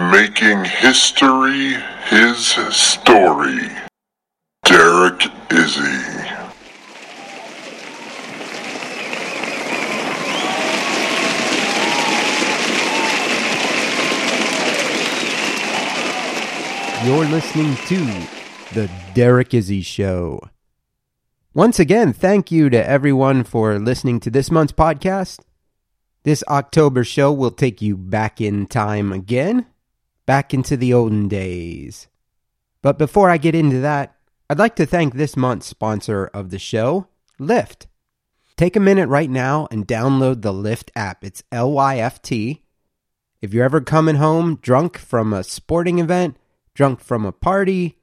Making history his story, Derek Izzy. You're listening to The Derek Izzy Show. Once again, thank you to everyone for listening to this month's podcast. This October show will take you back in time again, back into the olden days. But before I get into that, I'd like to thank this month's sponsor of the show, Lyft. Take a minute right now and download the Lyft app. It's L Y F T. If you're ever coming home drunk from a sporting event, drunk from a party,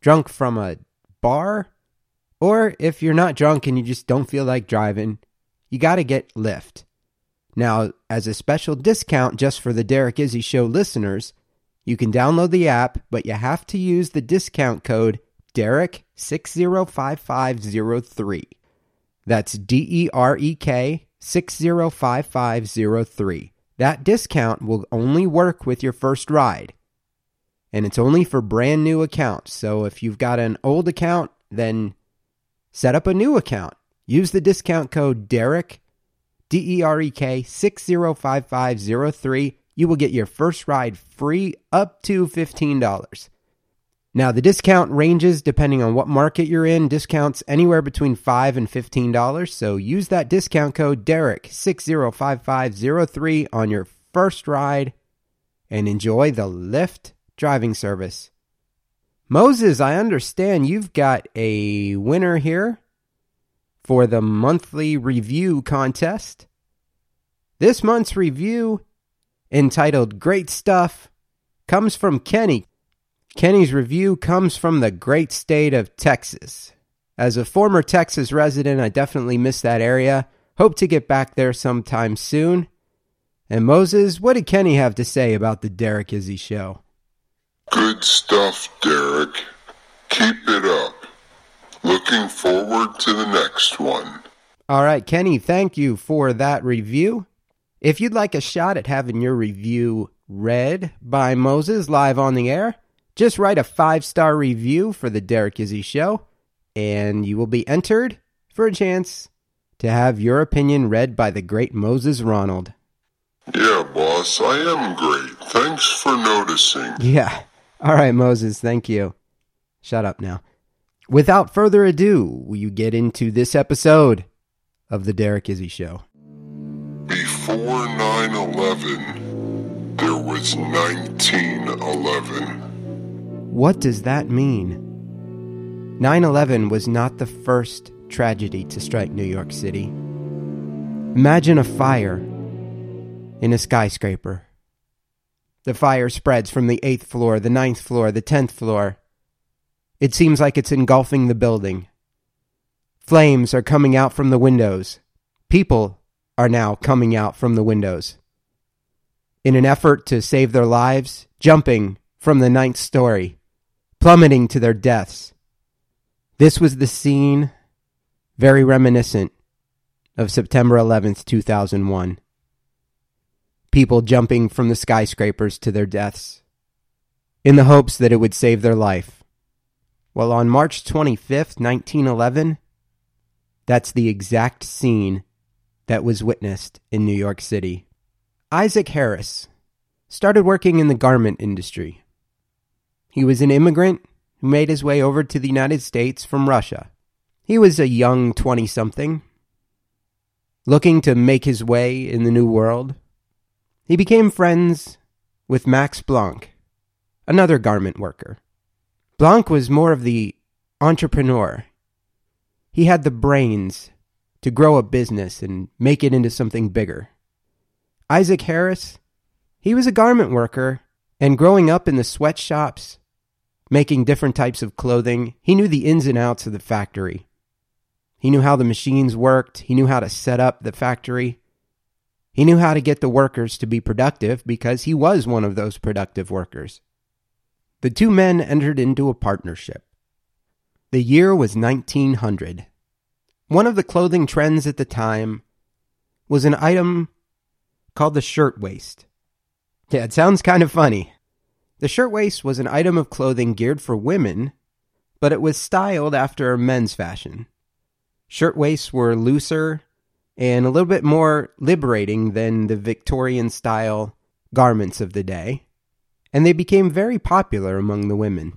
drunk from a bar, or if you're not drunk and you just don't feel like driving, you got to get Lyft. Now, as a special discount just for the Derek Izzy Show listeners, you can download the app, but you have to use the discount code Derek605503. That's D E R E K 605503. That discount will only work with your first ride and it's only for brand new accounts. So if you've got an old account, then set up a new account. Use the discount code Derek, D E R E K 605503. You will get your first ride free up to $15. Now, the discount ranges depending on what market you're in. Discounts anywhere between 5 and $15. So use that discount code Derek 605503 on your first ride and enjoy the Lyft driving service. Moses, I understand you've got a winner here for the monthly review contest. This month's review, entitled Great Stuff, comes from Kenny. Kenny's review comes from the great state of Texas. As a former Texas resident, I definitely miss that area. Hope to get back there sometime soon. And Moses, what did Kenny have to say about the Derek Izzy show? Good stuff, Derek. Keep it up. Looking forward to the next one. All right, Kenny, thank you for that review. If you'd like a shot at having your review read by Moses live on the air, just write a five star review for the Derek Izzy Show, and you will be entered for a chance to have your opinion read by the great Moses Ronald. Yeah, boss, I am great. Thanks for noticing. Yeah. All right, Moses, thank you. Shut up now. Without further ado, will you get into this episode of The Derek Izzy Show? Before 9 11, there was 1911. What does that mean? 9 11 was not the first tragedy to strike New York City. Imagine a fire in a skyscraper. The fire spreads from the eighth floor, the ninth floor, the tenth floor. It seems like it's engulfing the building. Flames are coming out from the windows. People are now coming out from the windows. In an effort to save their lives, jumping from the ninth story, plummeting to their deaths. This was the scene very reminiscent of September 11th, 2001 people jumping from the skyscrapers to their deaths in the hopes that it would save their life. Well, on March 25th, 1911, that's the exact scene that was witnessed in New York City. Isaac Harris started working in the garment industry. He was an immigrant who made his way over to the United States from Russia. He was a young 20 something, looking to make his way in the new world. He became friends with Max Blanck, another garment worker. Blanck was more of the entrepreneur. He had the brains to grow a business and make it into something bigger. Isaac Harris, he was a garment worker, and growing up in the sweatshops, making different types of clothing, he knew the ins and outs of the factory. He knew how the machines worked, he knew how to set up the factory. He knew how to get the workers to be productive because he was one of those productive workers. The two men entered into a partnership. The year was 1900. One of the clothing trends at the time was an item called the shirtwaist. Yeah, it sounds kind of funny. The shirtwaist was an item of clothing geared for women, but it was styled after men's fashion. Shirtwaists were looser and a little bit more liberating than the Victorian style garments of the day, and they became very popular among the women.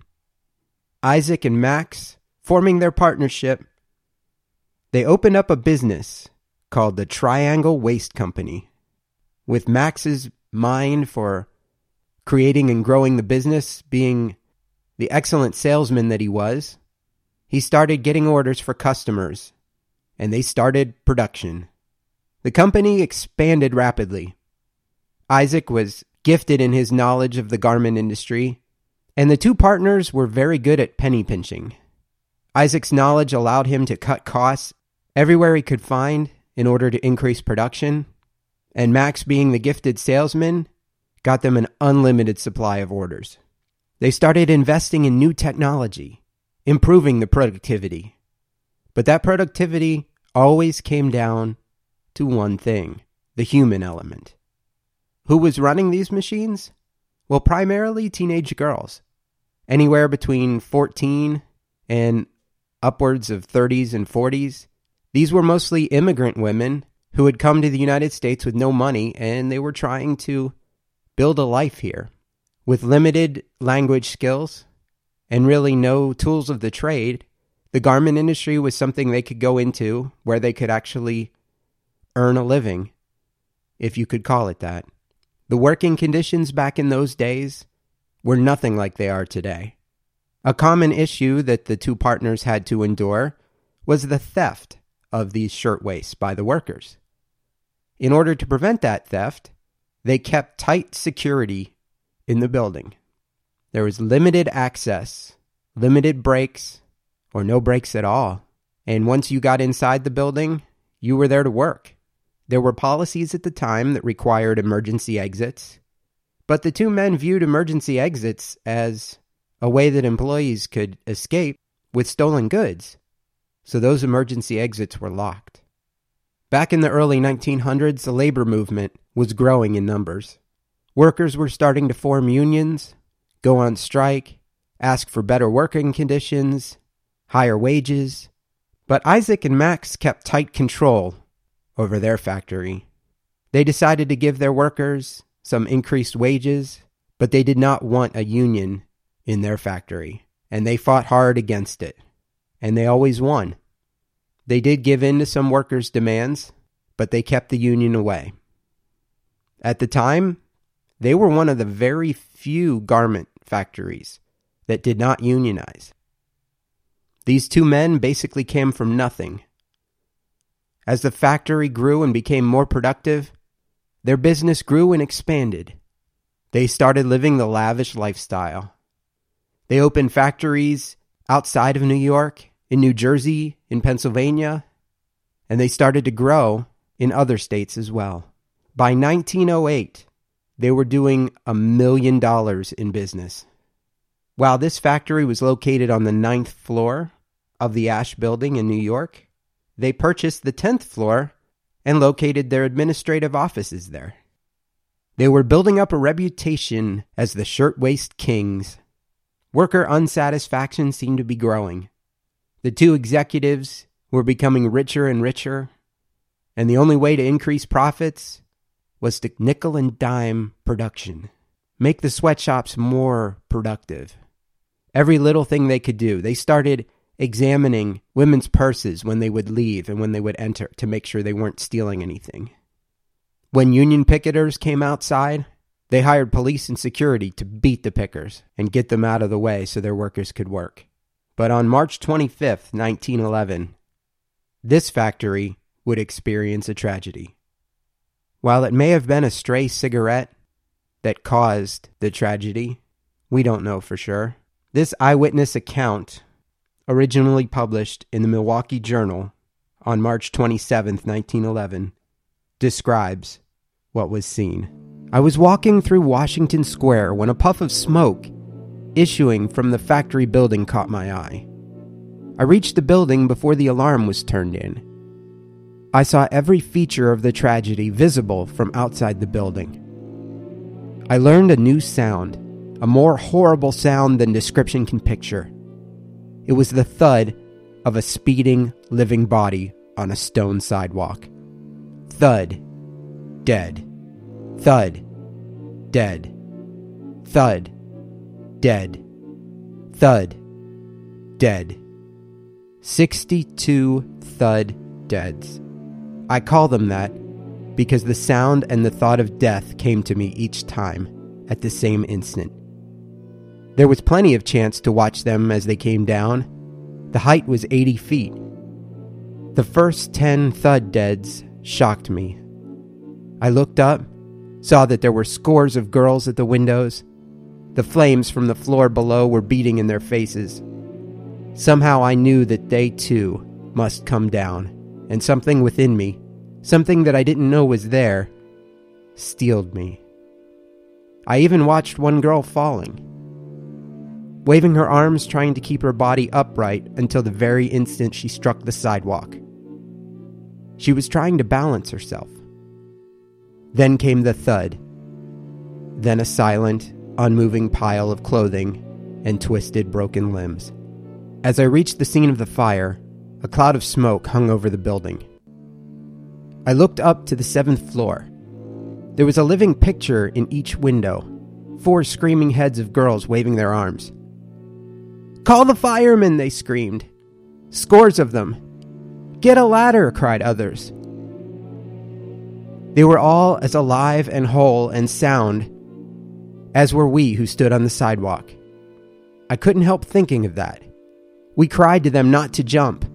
Isaac and Max, forming their partnership, they opened up a business called the Triangle Waist Company. With Max's mind for creating and growing the business, being the excellent salesman that he was, he started getting orders for customers and they started production. The company expanded rapidly. Isaac was gifted in his knowledge of the garment industry, and the two partners were very good at penny pinching. Isaac's knowledge allowed him to cut costs everywhere he could find in order to increase production, and Max, being the gifted salesman, got them an unlimited supply of orders. They started investing in new technology, improving the productivity. But that productivity always came down to one thing the human element. Who was running these machines? Well, primarily teenage girls, anywhere between 14 and upwards of 30s and 40s. These were mostly immigrant women who had come to the United States with no money and they were trying to build a life here. With limited language skills and really no tools of the trade, the garment industry was something they could go into where they could actually earn a living, if you could call it that. The working conditions back in those days were nothing like they are today. A common issue that the two partners had to endure was the theft of these shirtwaists by the workers. In order to prevent that theft, they kept tight security in the building. There was limited access, limited breaks, or no breaks at all. And once you got inside the building, you were there to work. There were policies at the time that required emergency exits, but the two men viewed emergency exits as a way that employees could escape with stolen goods. So those emergency exits were locked. Back in the early 1900s, the labor movement was growing in numbers. Workers were starting to form unions, go on strike, ask for better working conditions, higher wages, but Isaac and Max kept tight control over their factory. They decided to give their workers some increased wages, but they did not want a union in their factory, and they fought hard against it, and they always won. They did give in to some workers' demands, but they kept the union away. At the time, they were one of the very few garment factories that did not unionize. These two men basically came from nothing. As the factory grew and became more productive, their business grew and expanded. They started living the lavish lifestyle. They opened factories outside of New York, in New Jersey, in Pennsylvania, and they started to grow in other states as well. By 1908, they were doing a million dollars in business. While this factory was located on the ninth floor of the Asch Building in New York, they purchased the 10th floor and located their administrative offices there. They were building up a reputation as the shirtwaist kings. Worker unsatisfaction seemed to be growing. The two executives were becoming richer and richer, and the only way to increase profits was to nickel and dime production, make the sweatshops more productive. Every little thing they could do. They started examining women's purses when they would leave and when they would enter to make sure they weren't stealing anything. When union picketers came outside, they hired police and security to beat the pickers and get them out of the way so their workers could work. But on March 25th, 1911, this factory would experience a tragedy. While it may have been a stray cigarette that caused the tragedy, we don't know for sure. This eyewitness account, originally published in the Milwaukee Journal on March 27, 1911, describes what was seen. I was walking through Washington Square when a puff of smoke issuing from the factory building caught my eye. I reached the building before the alarm was turned in. I saw every feature of the tragedy visible from outside the building. I learned a new sound, a more horrible sound than description can picture. It was the thud of a speeding, living body on a stone sidewalk. Thud. Dead. Thud. Dead. Thud. Dead. Thud. Dead. 62 thud deads. I call them that because the sound and the thought of death came to me each time at the same instant. There was plenty of chance to watch them as they came down. The height was 80 feet. The first 10 thud deads shocked me. I looked up, saw that there were scores of girls at the windows. The flames from the floor below were beating in their faces. Somehow I knew that they too must come down, and something within me, something that I didn't know was there, steeled me. I even watched one girl falling, waving her arms, trying to keep her body upright until the very instant she struck the sidewalk. She was trying to balance herself. Then came the thud, then a silent, unmoving pile of clothing and twisted, broken limbs. As I reached the scene of the fire, a cloud of smoke hung over the building. I looked up to the seventh floor. There was a living picture in each window four screaming heads of girls waving their arms. Call the firemen, they screamed. Scores of them. Get a ladder, cried others. They were all as alive and whole and sound as were we who stood on the sidewalk. I couldn't help thinking of that. We cried to them not to jump.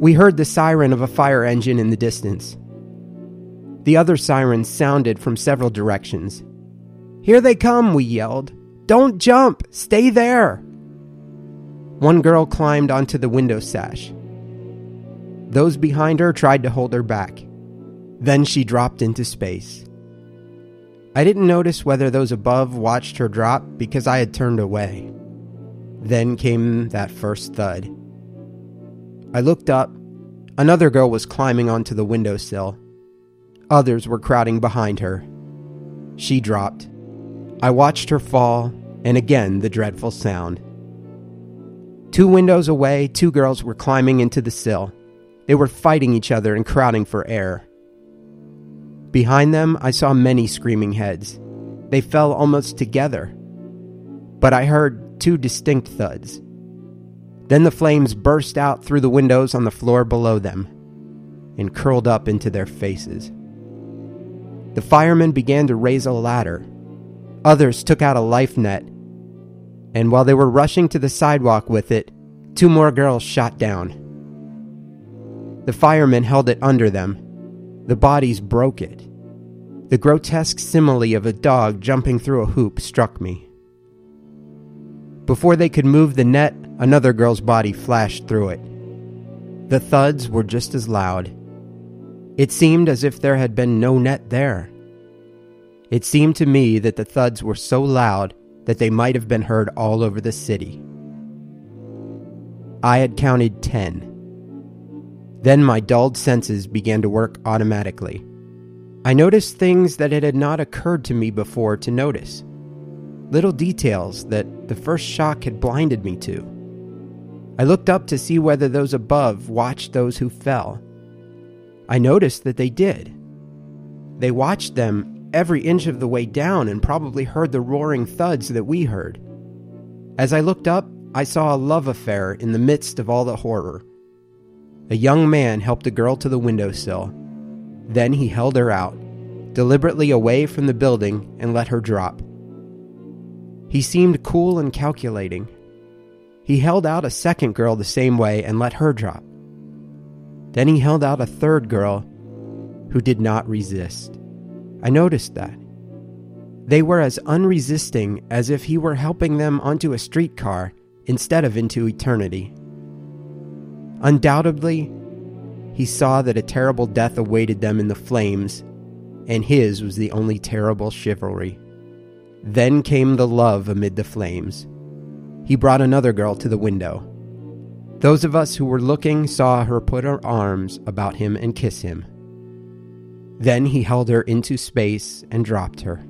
We heard the siren of a fire engine in the distance. The other sirens sounded from several directions. Here they come, we yelled. Don't jump! Stay there! One girl climbed onto the window sash. Those behind her tried to hold her back. Then she dropped into space. I didn't notice whether those above watched her drop because I had turned away. Then came that first thud. I looked up. Another girl was climbing onto the windowsill. Others were crowding behind her. She dropped. I watched her fall, and again the dreadful sound. Two windows away, two girls were climbing into the sill. They were fighting each other and crowding for air. Behind them, I saw many screaming heads. They fell almost together. But I heard two distinct thuds. Then the flames burst out through the windows on the floor below them and curled up into their faces. The firemen began to raise a ladder. Others took out a life net, and while they were rushing to the sidewalk with it, two more girls shot down. The firemen held it under them the bodies broke it. The grotesque simile of a dog jumping through a hoop struck me. Before they could move the net, another girl's body flashed through it. The thuds were just as loud. It seemed as if there had been no net there. It seemed to me that the thuds were so loud that they might have been heard all over the city. I had counted ten. Then my dulled senses began to work automatically. I noticed things that it had not occurred to me before to notice. Little details that the first shock had blinded me to. I looked up to see whether those above watched those who fell. I noticed that they did. They watched them every inch of the way down and probably heard the roaring thuds that we heard. As I looked up, I saw a love affair in the midst of all the horror. A young man helped a girl to the windowsill. Then he held her out, deliberately away from the building, and let her drop. He seemed cool and calculating. He held out a second girl the same way and let her drop. Then he held out a third girl, who did not resist. I noticed that. They were as unresisting as if he were helping them onto a streetcar instead of into eternity. Undoubtedly, he saw that a terrible death awaited them in the flames, and his was the only terrible chivalry. Then came the love amid the flames. He brought another girl to the window. Those of us who were looking saw her put her arms about him and kiss him. Then he held her into space and dropped her.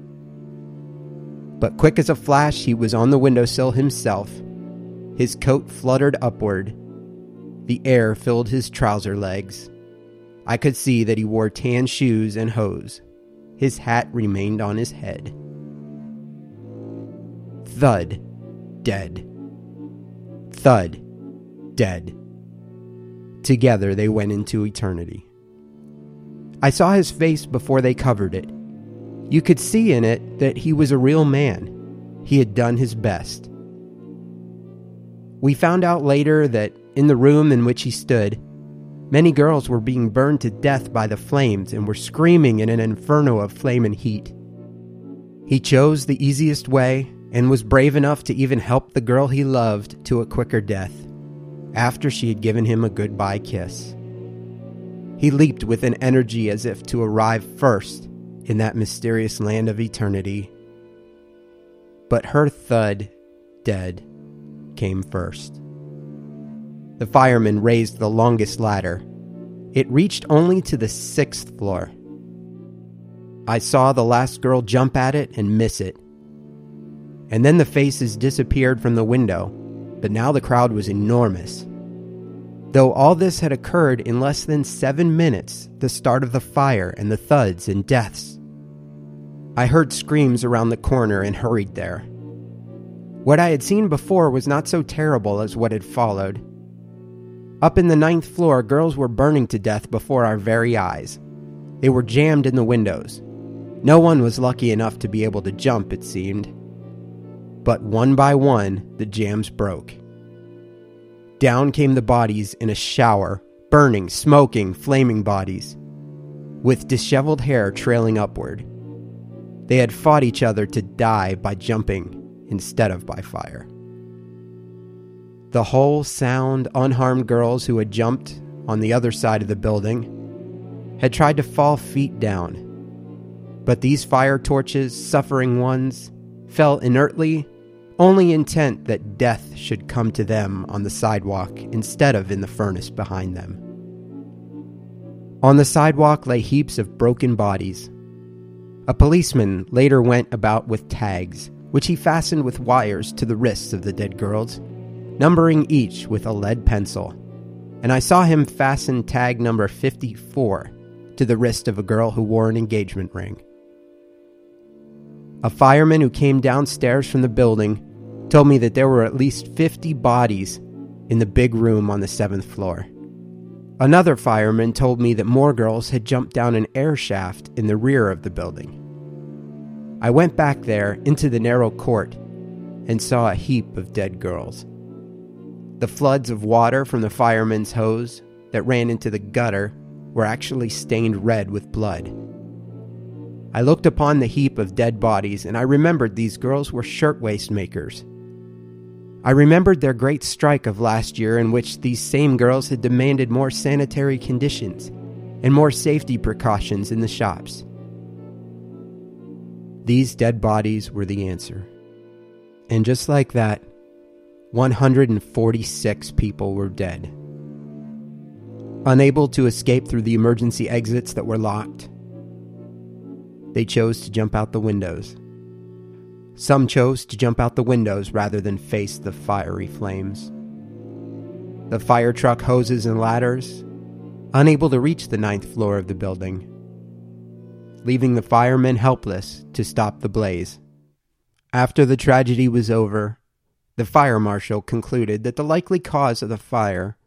But quick as a flash, he was on the windowsill himself. His coat fluttered upward. The air filled his trouser legs. I could see that he wore tan shoes and hose. His hat remained on his head. Thud, dead. Thud, dead. Together they went into eternity. I saw his face before they covered it. You could see in it that he was a real man. He had done his best. We found out later that in the room in which he stood, many girls were being burned to death by the flames and were screaming in an inferno of flame and heat. He chose the easiest way and was brave enough to even help the girl he loved to a quicker death after she had given him a goodbye kiss. He leaped with an energy as if to arrive first in that mysterious land of eternity. But her thud, dead, came first. The fireman raised the longest ladder. It reached only to the sixth floor. I saw the last girl jump at it and miss it. And then the faces disappeared from the window but now the crowd was enormous. Though all this had occurred in less than seven minutes, the start of the fire and the thuds and deaths. I heard screams around the corner and hurried there. What I had seen before was not so terrible as what had followed. Up in the ninth floor, girls were burning to death before our very eyes. They were jammed in the windows. No one was lucky enough to be able to jump, it seemed but one by one the jams broke. Down came the bodies in a shower, burning, smoking, flaming bodies, with disheveled hair trailing upward. They had fought each other to die by jumping instead of by fire. The whole sound, unharmed girls who had jumped on the other side of the building had tried to fall feet down. But these fire torches, suffering ones, fell inertly, only intent that death should come to them on the sidewalk instead of in the furnace behind them. On the sidewalk lay heaps of broken bodies. A policeman later went about with tags, which he fastened with wires to the wrists of the dead girls, numbering each with a lead pencil. And I saw him fasten tag number 54 to the wrist of a girl who wore an engagement ring. A fireman who came downstairs from the building told me that there were at least 50 bodies in the big room on the seventh floor. Another fireman told me that more girls had jumped down an air shaft in the rear of the building. I went back there into the narrow court and saw a heap of dead girls. The floods of water from the fireman's hose that ran into the gutter were actually stained red with blood. I looked upon the heap of dead bodies and I remembered these girls were shirtwaist makers. I remembered their great strike of last year, in which these same girls had demanded more sanitary conditions and more safety precautions in the shops. These dead bodies were the answer. And just like that, 146 people were dead. Unable to escape through the emergency exits that were locked, they chose to jump out the windows. Some chose to jump out the windows rather than face the fiery flames. The fire truck hoses and ladders, unable to reach the ninth floor of the building, leaving the firemen helpless to stop the blaze. After the tragedy was over, the fire marshal concluded that the likely cause of the fire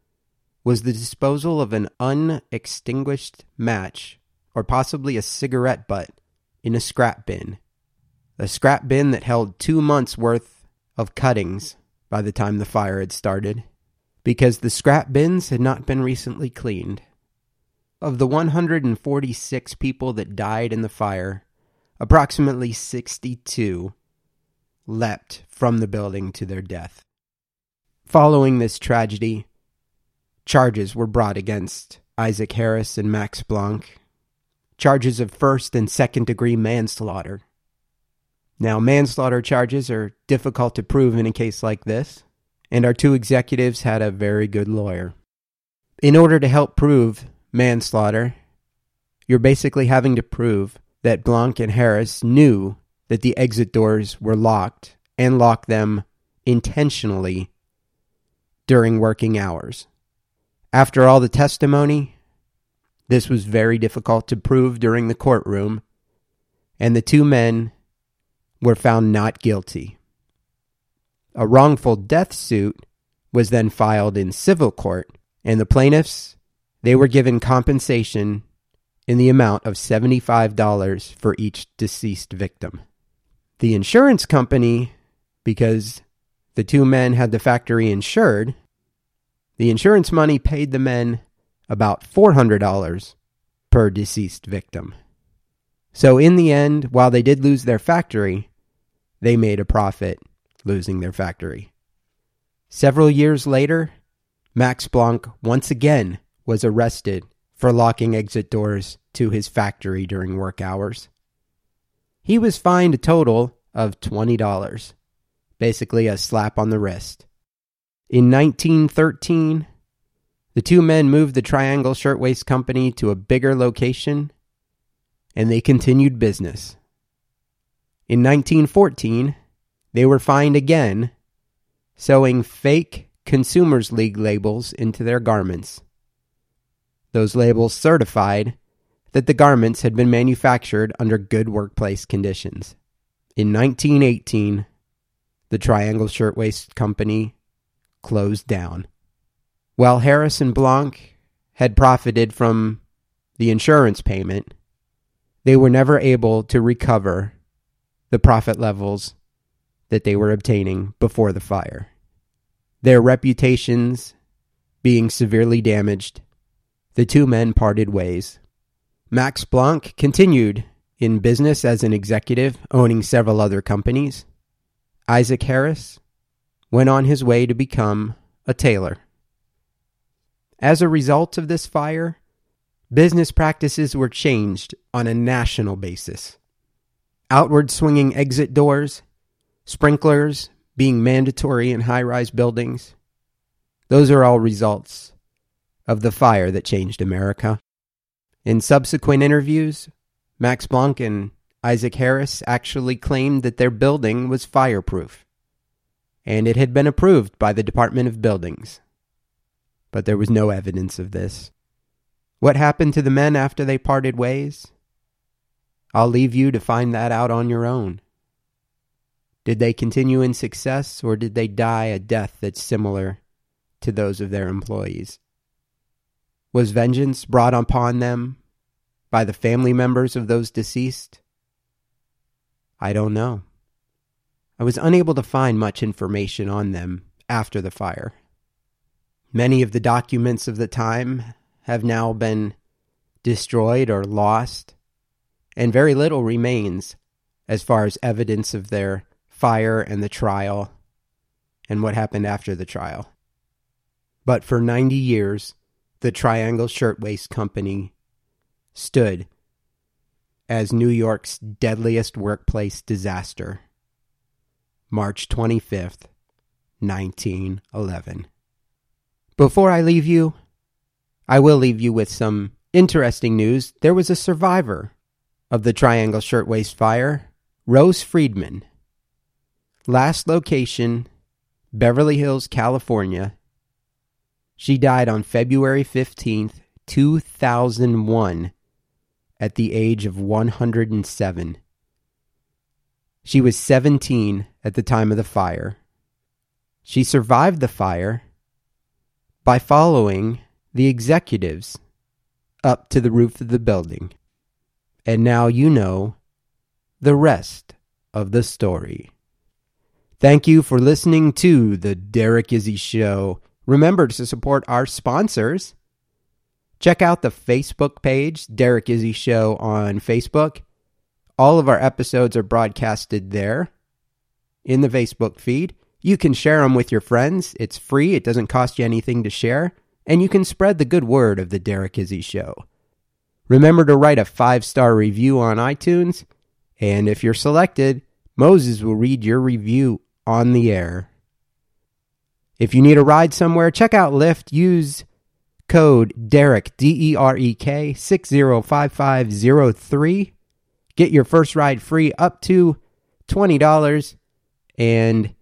was the disposal of an unextinguished match or possibly a cigarette butt in a scrap bin. A scrap bin that held two months' worth of cuttings by the time the fire had started, because the scrap bins had not been recently cleaned. of the 146 people that died in the fire, approximately 62 leapt from the building to their death. Following this tragedy, charges were brought against Isaac Harris and Max Blanck, charges of first and second degree manslaughter. Now, manslaughter charges are difficult to prove in a case like this, and our two executives had a very good lawyer. In order to help prove manslaughter, you're basically having to prove that Blanck and Harris knew that the exit doors were locked and locked them intentionally during working hours. After all the testimony, this was very difficult to prove during the courtroom, and the two men were found not guilty. A wrongful death suit was then filed in civil court, and the plaintiffs they were given compensation in the amount of $75 for each deceased victim. The insurance company, because the two men had the factory insured, the insurance money paid the men about $400 per deceased victim. So, in the end, while they did lose their factory, they made a profit losing their factory. Several years later, Max Blanck once again was arrested for locking exit doors to his factory during work hours. He was fined a total of $20, basically a slap on the wrist. In 1913, the two men moved the Triangle Shirtwaist Company to a bigger location and they continued business. In 1914, they were fined again, sewing fake Consumers League labels into their garments. Those labels certified that the garments had been manufactured under good workplace conditions. In 1918, the Triangle Shirtwaist Company closed down. While Harris and Blanck had profited from the insurance payment, they were never able to recover the profit levels that they were obtaining before the fire. Their reputations being severely damaged, the two men parted ways. Max Blanck continued in business as an executive, owning several other companies. Isaac Harris went on his way to become a tailor. As a result of this fire, business practices were changed on a national basis. Outward swinging exit doors, sprinklers being mandatory in high rise buildings, those are all results of the fire that changed America. In subsequent interviews, Max Blanck and Isaac Harris actually claimed that their building was fireproof, and it had been approved by the Department of Buildings. But there was no evidence of this. What happened to the men after they parted ways? I'll leave you to find that out on your own. Did they continue in success, or did they die a death that's similar to those of their employees? Was vengeance brought upon them by the family members of those deceased? I don't know. I was unable to find much information on them after the fire. Many of the documents of the time have now been destroyed or lost, and very little remains as far as evidence of their fire and the trial and what happened after the trial. But for 90 years, the Triangle Shirtwaist Company stood as New York's deadliest workplace disaster. March 25th, 1911. Before I leave you, I will leave you with some interesting news. There was a survivor of the Triangle Shirtwaist Fire, Rose Freedman. Last location, Beverly Hills, California. She died on February 15th, 2001 at the age of 107. She was 17 at the time of the fire. She survived the fire by following the executives up to the roof of the building. And now you know the rest of the story. Thank you for listening to the Derek Izzy Show. Remember to support our sponsors Check out the Facebook page, Derek Izzy Show on Facebook. All of our episodes are broadcasted there in the Facebook feed. You can share them with your friends. It's free, it doesn't cost you anything to share, and you can spread the good word of the Derek Izzy Show. Remember to write a five star review on iTunes, and if you're selected, Moses will read your review on the air. If you need a ride somewhere, check out Lyft. Use code Derek, D E R E K, 605503. Get your first ride free up to $20, and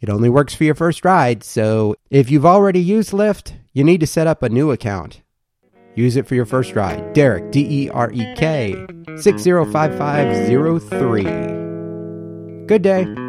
it only works for your first ride. So if you've already used Lyft, you need to set up a new account. Use it for your first ride. Derek, D E R E K, 605503. Good day.